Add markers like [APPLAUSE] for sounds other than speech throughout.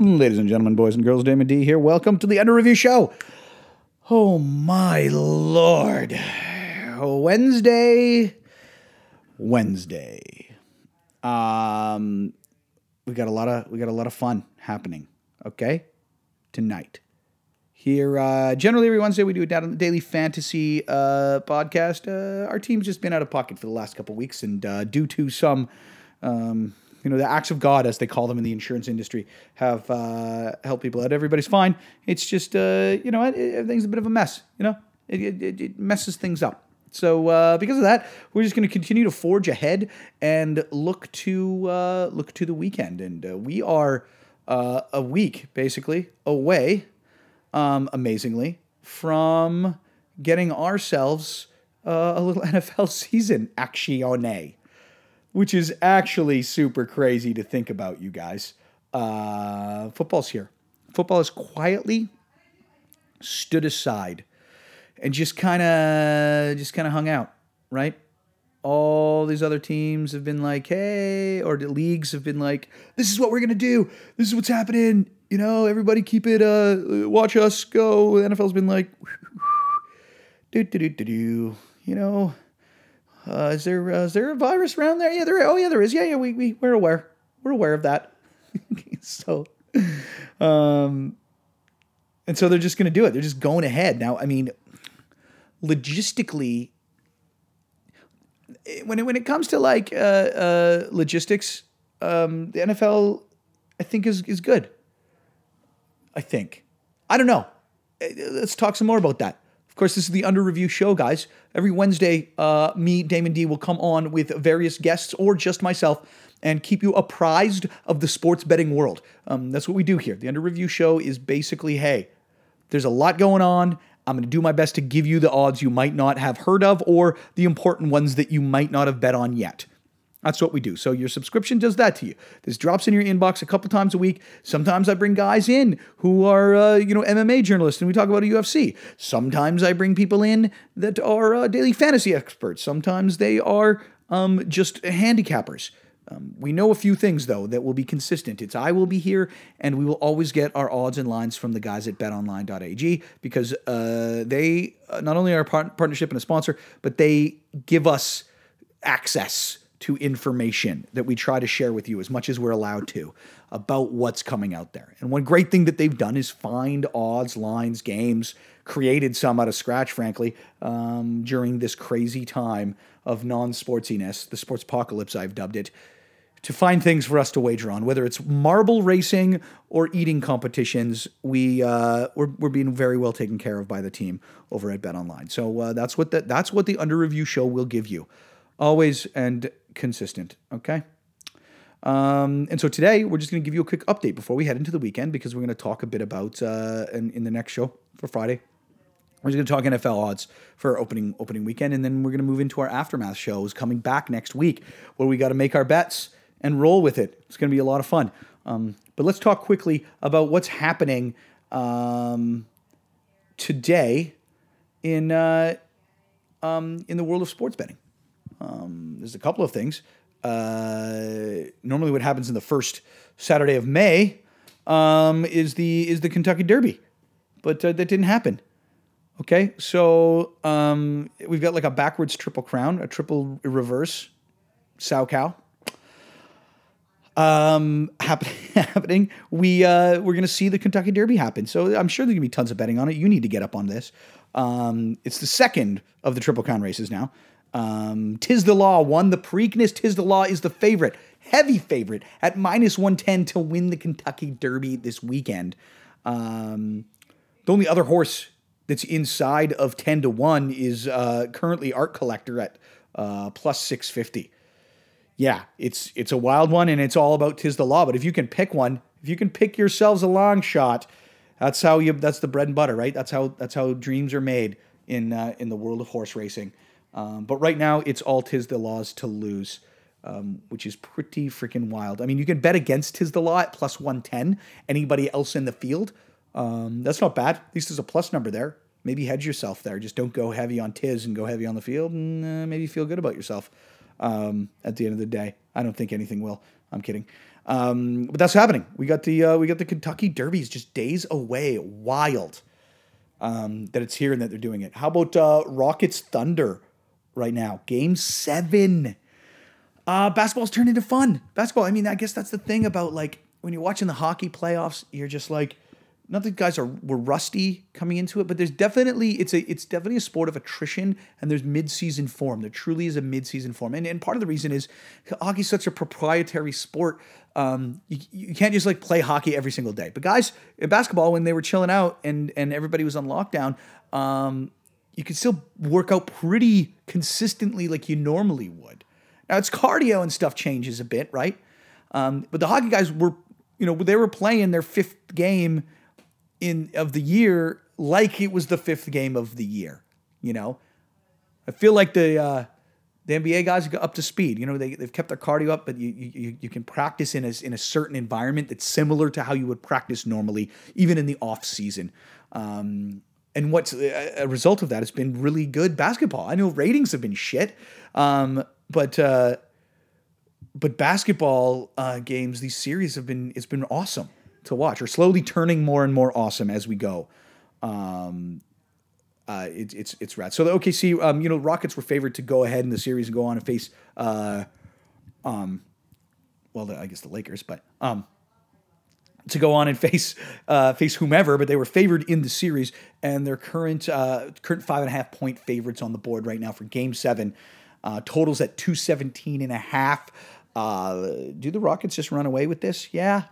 Ladies and gentlemen, boys and girls, Damon D here. Welcome to the Under Review Show. Oh my lord. Wednesday. Wednesday. Um we got a lot of we got a lot of fun happening, okay? Tonight. Here, uh, generally every Wednesday we do a daily fantasy uh, podcast. Uh, our team's just been out of pocket for the last couple weeks, and uh, due to some um, you know, the acts of God, as they call them in the insurance industry, have uh, helped people out. Everybody's fine. It's just, uh, you know, everything's a bit of a mess. You know, it, it, it messes things up. So uh, because of that, we're just going to continue to forge ahead and look to uh, look to the weekend. And uh, we are uh, a week basically away, um, amazingly, from getting ourselves a little [LAUGHS] NFL season action which is actually super crazy to think about, you guys. Uh, football's here. Football has quietly stood aside and just kind of just kind of hung out, right? All these other teams have been like, "Hey," or the leagues have been like, "This is what we're gonna do. This is what's happening." You know, everybody keep it. Uh, watch us go. The NFL's been like, [LAUGHS] do do do do do. You know, uh, is there uh, is there a virus around there? Yeah, there. Oh yeah, there is. Yeah, yeah. We we we're aware. We're aware of that. [LAUGHS] so, um, and so they're just going to do it. They're just going ahead now. I mean, logistically, when it when it comes to like uh, uh, logistics, um, the NFL, I think is is good. I think. I don't know. Uh, let's talk some more about that. Course, this is the Under Review show, guys. Every Wednesday, uh, me, Damon D, will come on with various guests or just myself and keep you apprised of the sports betting world. Um, that's what we do here. The Under Review show is basically hey, there's a lot going on. I'm going to do my best to give you the odds you might not have heard of or the important ones that you might not have bet on yet. That's what we do. So your subscription does that to you. This drops in your inbox a couple times a week. Sometimes I bring guys in who are, uh, you know, MMA journalists and we talk about a UFC. Sometimes I bring people in that are uh, daily fantasy experts. Sometimes they are um, just handicappers. Um, we know a few things though that will be consistent. It's I will be here, and we will always get our odds and lines from the guys at BetOnline.ag because uh, they uh, not only are a part- partnership and a sponsor, but they give us access to information that we try to share with you as much as we're allowed to about what's coming out there. And one great thing that they've done is find odds, lines, games, created some out of scratch, frankly, um, during this crazy time of non sportsiness, the sports apocalypse, I've dubbed it, to find things for us to wager on. Whether it's marble racing or eating competitions, we, uh, we're, we're being very well taken care of by the team over at Bet Online. So uh, that's, what the, that's what the Under Review show will give you. Always and consistent. Okay. Um, and so today we're just going to give you a quick update before we head into the weekend because we're going to talk a bit about uh, in, in the next show for Friday. We're just going to talk NFL odds for opening opening weekend, and then we're going to move into our aftermath shows coming back next week, where we got to make our bets and roll with it. It's going to be a lot of fun. Um, but let's talk quickly about what's happening um, today in uh, um, in the world of sports betting. Um, there's a couple of things. Uh, normally, what happens in the first Saturday of May um, is the is the Kentucky Derby, but uh, that didn't happen. Okay, so um, we've got like a backwards triple crown, a triple reverse, Salchow. Um, happen- [LAUGHS] happening. We uh, we're gonna see the Kentucky Derby happen. So I'm sure there's gonna be tons of betting on it. You need to get up on this. Um, it's the second of the triple crown races now. Um, Tiz the Law won the Preakness. Tiz the Law is the favorite, heavy favorite at minus 110 to win the Kentucky Derby this weekend. Um, the only other horse that's inside of 10 to 1 is uh, currently Art Collector at uh, plus 650. Yeah, it's it's a wild one and it's all about Tiz the Law. But if you can pick one, if you can pick yourselves a long shot, that's how you that's the bread and butter, right? That's how that's how dreams are made in uh, in the world of horse racing. Um, but right now, it's all Tiz the Law's to lose, um, which is pretty freaking wild. I mean, you can bet against Tiz the Law at plus 110. Anybody else in the field? Um, that's not bad. At least there's a plus number there. Maybe hedge yourself there. Just don't go heavy on Tiz and go heavy on the field, and uh, maybe feel good about yourself um, at the end of the day. I don't think anything will. I'm kidding. Um, but that's happening. We got the uh, we got the Kentucky Derbies just days away. Wild um, that it's here and that they're doing it. How about uh, Rockets Thunder right now? Game seven. Uh, basketball's turned into fun. Basketball. I mean, I guess that's the thing about like when you're watching the hockey playoffs. You're just like not that guys are were rusty coming into it, but there's definitely it's a it's definitely a sport of attrition and there's mid-season form. There truly is a mid-season form, and and part of the reason is hockey's such a proprietary sport. Um, you, you can't just like play hockey every single day. But guys in basketball, when they were chilling out and and everybody was on lockdown, um, you could still work out pretty consistently like you normally would. Now it's cardio and stuff changes a bit, right? Um, but the hockey guys were, you know, they were playing their fifth game in of the year like it was the fifth game of the year. You know, I feel like the uh, the NBA guys got up to speed. You know, they they've kept their cardio up, but you you, you can practice in a in a certain environment that's similar to how you would practice normally, even in the off season. Um, and what's a result of that has been really good basketball. I know ratings have been shit, um, but uh, but basketball uh, games, these series have been it's been awesome to watch, or slowly turning more and more awesome as we go. Um, uh, it, it's it's rad. So the OKC, um, you know, Rockets were favored to go ahead in the series and go on and face, uh, um, well, the, I guess the Lakers, but um, to go on and face uh, face whomever, but they were favored in the series, and their current uh, current five and a half point favorites on the board right now for Game Seven. Uh, totals at 217 and a half. Uh, do the Rockets just run away with this? Yeah,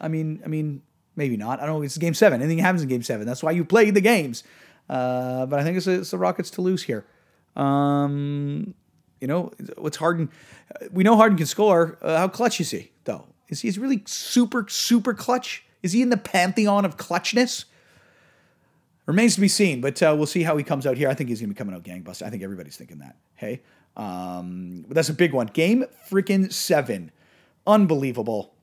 I mean, I mean, maybe not. I don't know. It's game seven. Anything happens in game seven. That's why you play the games. Uh, but I think it's, it's, the Rockets to lose here. Um, you know, what's Harden? We know Harden can score. Uh, how clutch is he, though? Is he really super, super clutch? Is he in the pantheon of clutchness? Remains to be seen, but uh, we'll see how he comes out here. I think he's going to be coming out gangbuster. I think everybody's thinking that. Hey, um, but that's a big one. Game freaking seven. Unbelievable.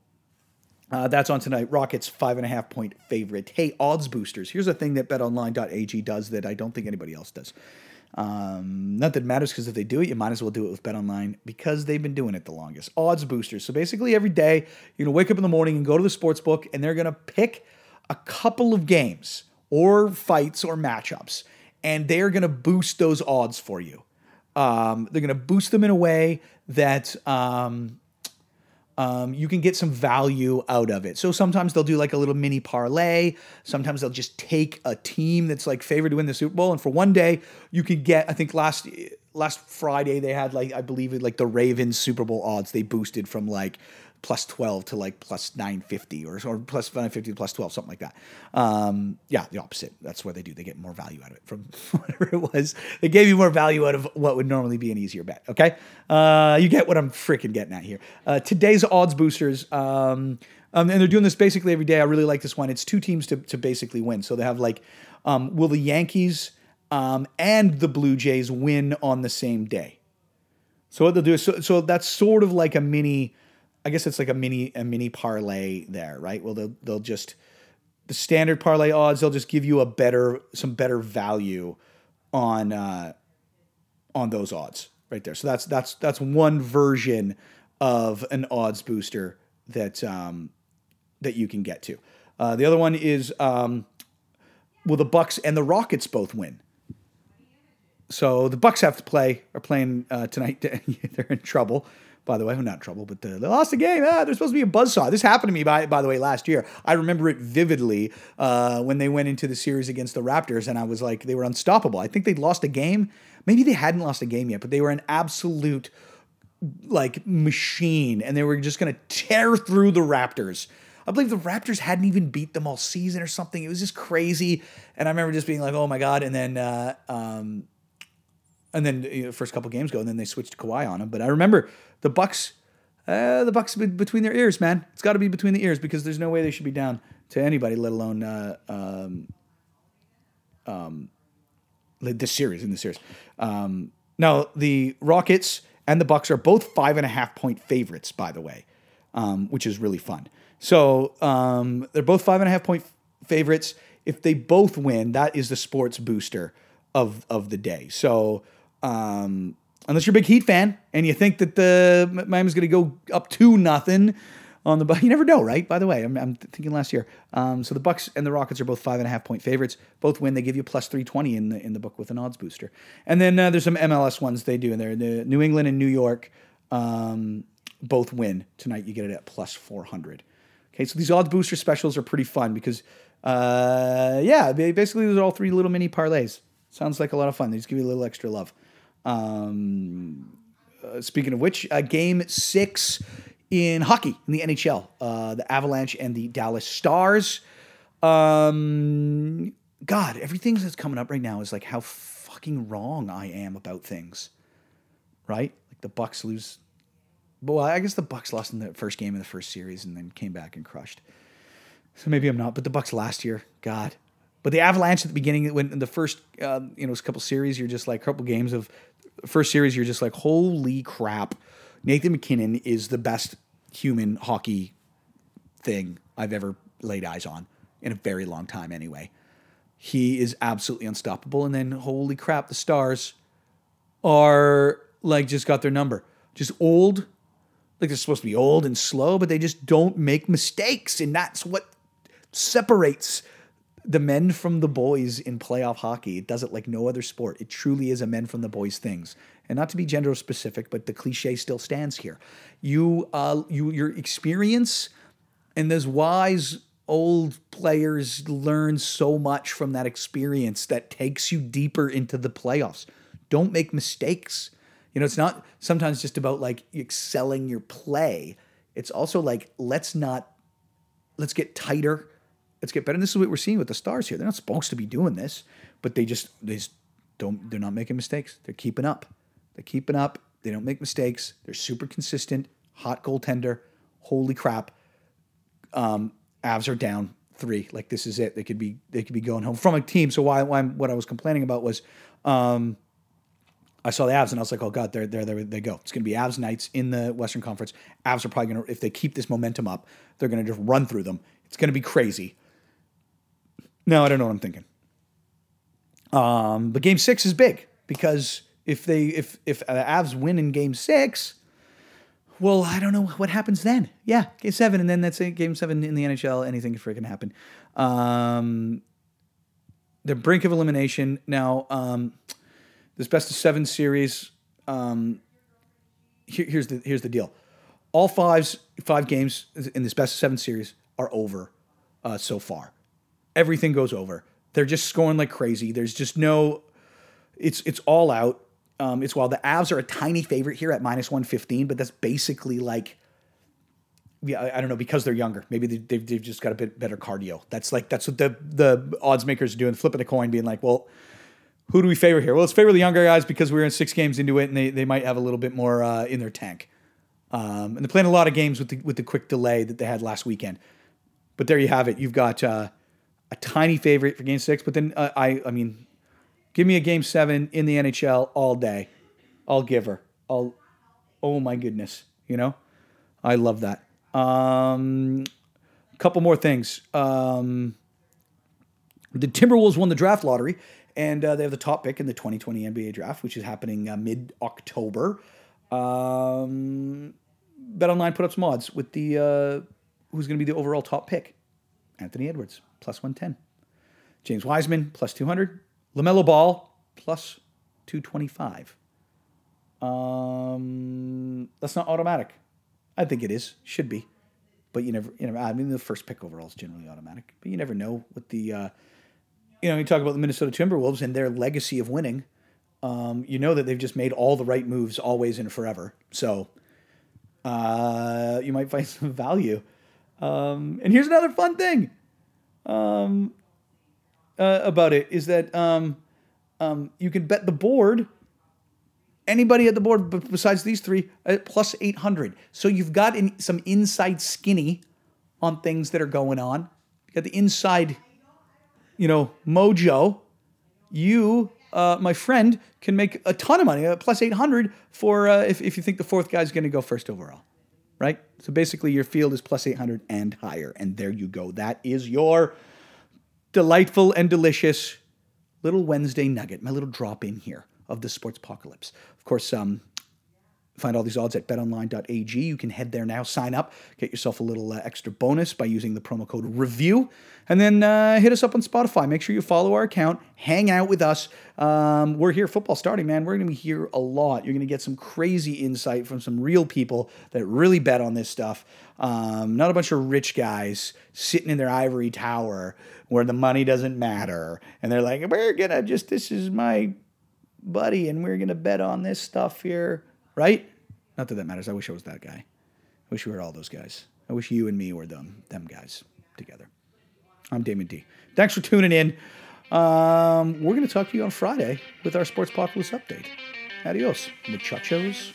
Uh, that's on tonight. Rockets five and a half point favorite. Hey, odds boosters. Here's a thing that BetOnline.ag does that I don't think anybody else does. Um, not that matters because if they do it, you might as well do it with Bet Online because they've been doing it the longest. Odds boosters. So basically, every day you're gonna wake up in the morning and go to the sports book, and they're gonna pick a couple of games or fights or matchups, and they're gonna boost those odds for you. Um, they're gonna boost them in a way that um, um, you can get some value out of it. So sometimes they'll do like a little mini parlay. Sometimes they'll just take a team that's like favored to win the Super Bowl, and for one day you can get. I think last last Friday they had like I believe it like the Ravens Super Bowl odds. They boosted from like plus 12 to like plus 950 or, or plus 950 to plus 12, something like that. Um, yeah, the opposite. That's what they do. They get more value out of it from [LAUGHS] whatever it was. They gave you more value out of what would normally be an easier bet. Okay. Uh, you get what I'm freaking getting at here. Uh, today's odds boosters. Um, um, and they're doing this basically every day. I really like this one. It's two teams to, to basically win. So they have like, um, will the Yankees um, and the Blue Jays win on the same day? So what they'll do is, so, so that's sort of like a mini, I guess it's like a mini a mini parlay there, right? Well, they'll they'll just the standard parlay odds. They'll just give you a better some better value on uh, on those odds right there. So that's that's that's one version of an odds booster that um, that you can get to. Uh, the other one is um, will the Bucks and the Rockets both win? So the Bucks have to play are playing uh, tonight. [LAUGHS] They're in trouble by the way. I'm not trouble, but they lost the game. Ah, there's supposed to be a buzzsaw. This happened to me, by, by the way, last year. I remember it vividly uh, when they went into the series against the Raptors, and I was like, they were unstoppable. I think they'd lost a game. Maybe they hadn't lost a game yet, but they were an absolute like machine, and they were just going to tear through the Raptors. I believe the Raptors hadn't even beat them all season or something. It was just crazy, and I remember just being like, "Oh my god!" And then uh, um, and then you know, first couple games go, and then they switched to Kawhi on him. But I remember the Bucks, uh, the Bucks between their ears, man. It's got to be between the ears because there's no way they should be down to anybody, let alone uh, um, um, this series in the series. Um, now the Rockets and the Bucks are both five and a half point favorites, by the way, um, which is really fun. So um, they're both five and a half point favorites. If they both win, that is the sports booster of of the day. So um, unless you're a big Heat fan and you think that the Miami's going to go up to nothing, on the you never know, right? By the way, I'm, I'm thinking last year. Um, so the Bucks and the Rockets are both five and a half point favorites. Both win. They give you plus three twenty in the in the book with an odds booster. And then uh, there's some MLS ones they do in there. The New England and New York um, both win tonight. You get it at plus four hundred. Okay, so these odds booster specials are pretty fun because, uh, yeah, basically those are all three little mini parlays. Sounds like a lot of fun. They just give you a little extra love. Um, uh, speaking of which, uh, game six in hockey in the NHL, uh, the Avalanche and the Dallas Stars. Um, God, everything that's coming up right now is like how fucking wrong I am about things. Right? Like the Bucks lose. Well, I guess the Bucks lost in the first game of the first series and then came back and crushed. So maybe I'm not. But the Bucks last year, God. But the Avalanche at the beginning, when in the first, uh, you know, a couple series, you're just like a couple games of first series, you're just like, holy crap Nathan MacKinnon is the best human hockey thing I've ever laid eyes on in a very long time, anyway. He is absolutely unstoppable. And then, holy crap, the Stars are like just got their number. Just old. Like they're supposed to be old and slow, but they just don't make mistakes. And that's what separates the men from the boys in playoff hockey. It does it like no other sport. It truly is a men from the boys things. And not to be gender specific, but the cliche still stands here. You, uh, you, your experience and those wise old players learn so much from that experience that takes you deeper into the playoffs. Don't make mistakes. You know, it's not sometimes just about like excelling your play. It's also like let's not let's get tighter let's get better. And this is what we're seeing with the stars here. They're not supposed to be doing this, but they just they just don't. They're not making mistakes. They're keeping up. They're keeping up. They don't make mistakes. They're super consistent. Hot goaltender. Holy crap. Um, Avs are down three. Like this is it. They could be they could be going home from a team. So why, why what I was complaining about was. Um, I saw the Avs and I was like, oh god, there, there, there they go. It's going to be Avs nights in the Western Conference. Avs are probably going to, if they keep this momentum up, they're going to just run through them. It's going to be crazy. No, I don't know what I'm thinking. Um, but game six is big because if they if if the Avs win in game six, well, I don't know what happens then. Yeah, game seven, and then that's it. Game seven in the NHL, anything can freaking happen. Um, the brink of elimination now. Um, this best of seven series. Um, here, here's the here's the deal. All fives five games in this best of seven series are over uh, so far everything goes over. They're just scoring like crazy. There's just no. It's it's all out. Um, it's while the Avs are a tiny favorite here at minus one fifteen, but that's basically like. Yeah, I, I don't know because they're younger. Maybe they, they've, they've just got a bit better cardio. That's like that's what the the odds makers are doing, flipping a coin, being like, well, who do we favor here? Well, let's favor the younger guys because we're in six games into it, and they, they might have a little bit more uh, in their tank. Um, and they're playing a lot of games with the with the quick delay that they had last weekend. But there you have it. You've got uh, a tiny favorite for Game Six, but then uh, I, I mean, give me a Game Seven in the NHL all day. I'll give her. I'll. Oh my goodness, you know, I love that. Um, a couple more things. Um, the Timberwolves won the draft lottery, and uh, they have the top pick in the 2020 NBA draft, which is happening uh, mid October. Um, BetOnline put up some odds with the uh, who's going to be the overall top pick. Anthony Edwards, plus 110. James Wiseman, plus 200. LaMelo Ball, plus 225. Um, that's not automatic. I think it is. Should be. But you never, you know, I mean, the first pick overall is generally automatic. But you never know what the, uh, you know, you talk about the Minnesota Timberwolves and their legacy of winning. Um, you know that they've just made all the right moves always and forever. So uh, you might find [LAUGHS] some value um, and here's another fun thing um, uh, about it is that um, um, you can bet the board, anybody at the board besides these three, at plus 800. So you've got in, some inside skinny on things that are going on. You got the inside, you know, mojo. You, uh, my friend, can make a ton of money, uh, plus 800 for uh, if, if you think the fourth guy's going to go first overall right? So basically, your field is plus 800 and higher. And there you go. That is your delightful and delicious little Wednesday nugget, my little drop in here of the sports apocalypse. Of course, um, Find all these odds at betonline.ag. You can head there now, sign up, get yourself a little uh, extra bonus by using the promo code REVIEW. And then uh, hit us up on Spotify. Make sure you follow our account, hang out with us. Um, we're here, football starting, man. We're going to be here a lot. You're going to get some crazy insight from some real people that really bet on this stuff. Um, not a bunch of rich guys sitting in their ivory tower where the money doesn't matter. And they're like, we're going to just, this is my buddy, and we're going to bet on this stuff here right? Not that that matters. I wish I was that guy. I wish we were all those guys. I wish you and me were them, them guys together. I'm Damon D. Thanks for tuning in. Um, we're going to talk to you on Friday with our Sportspocalypse update. Adios, muchachos.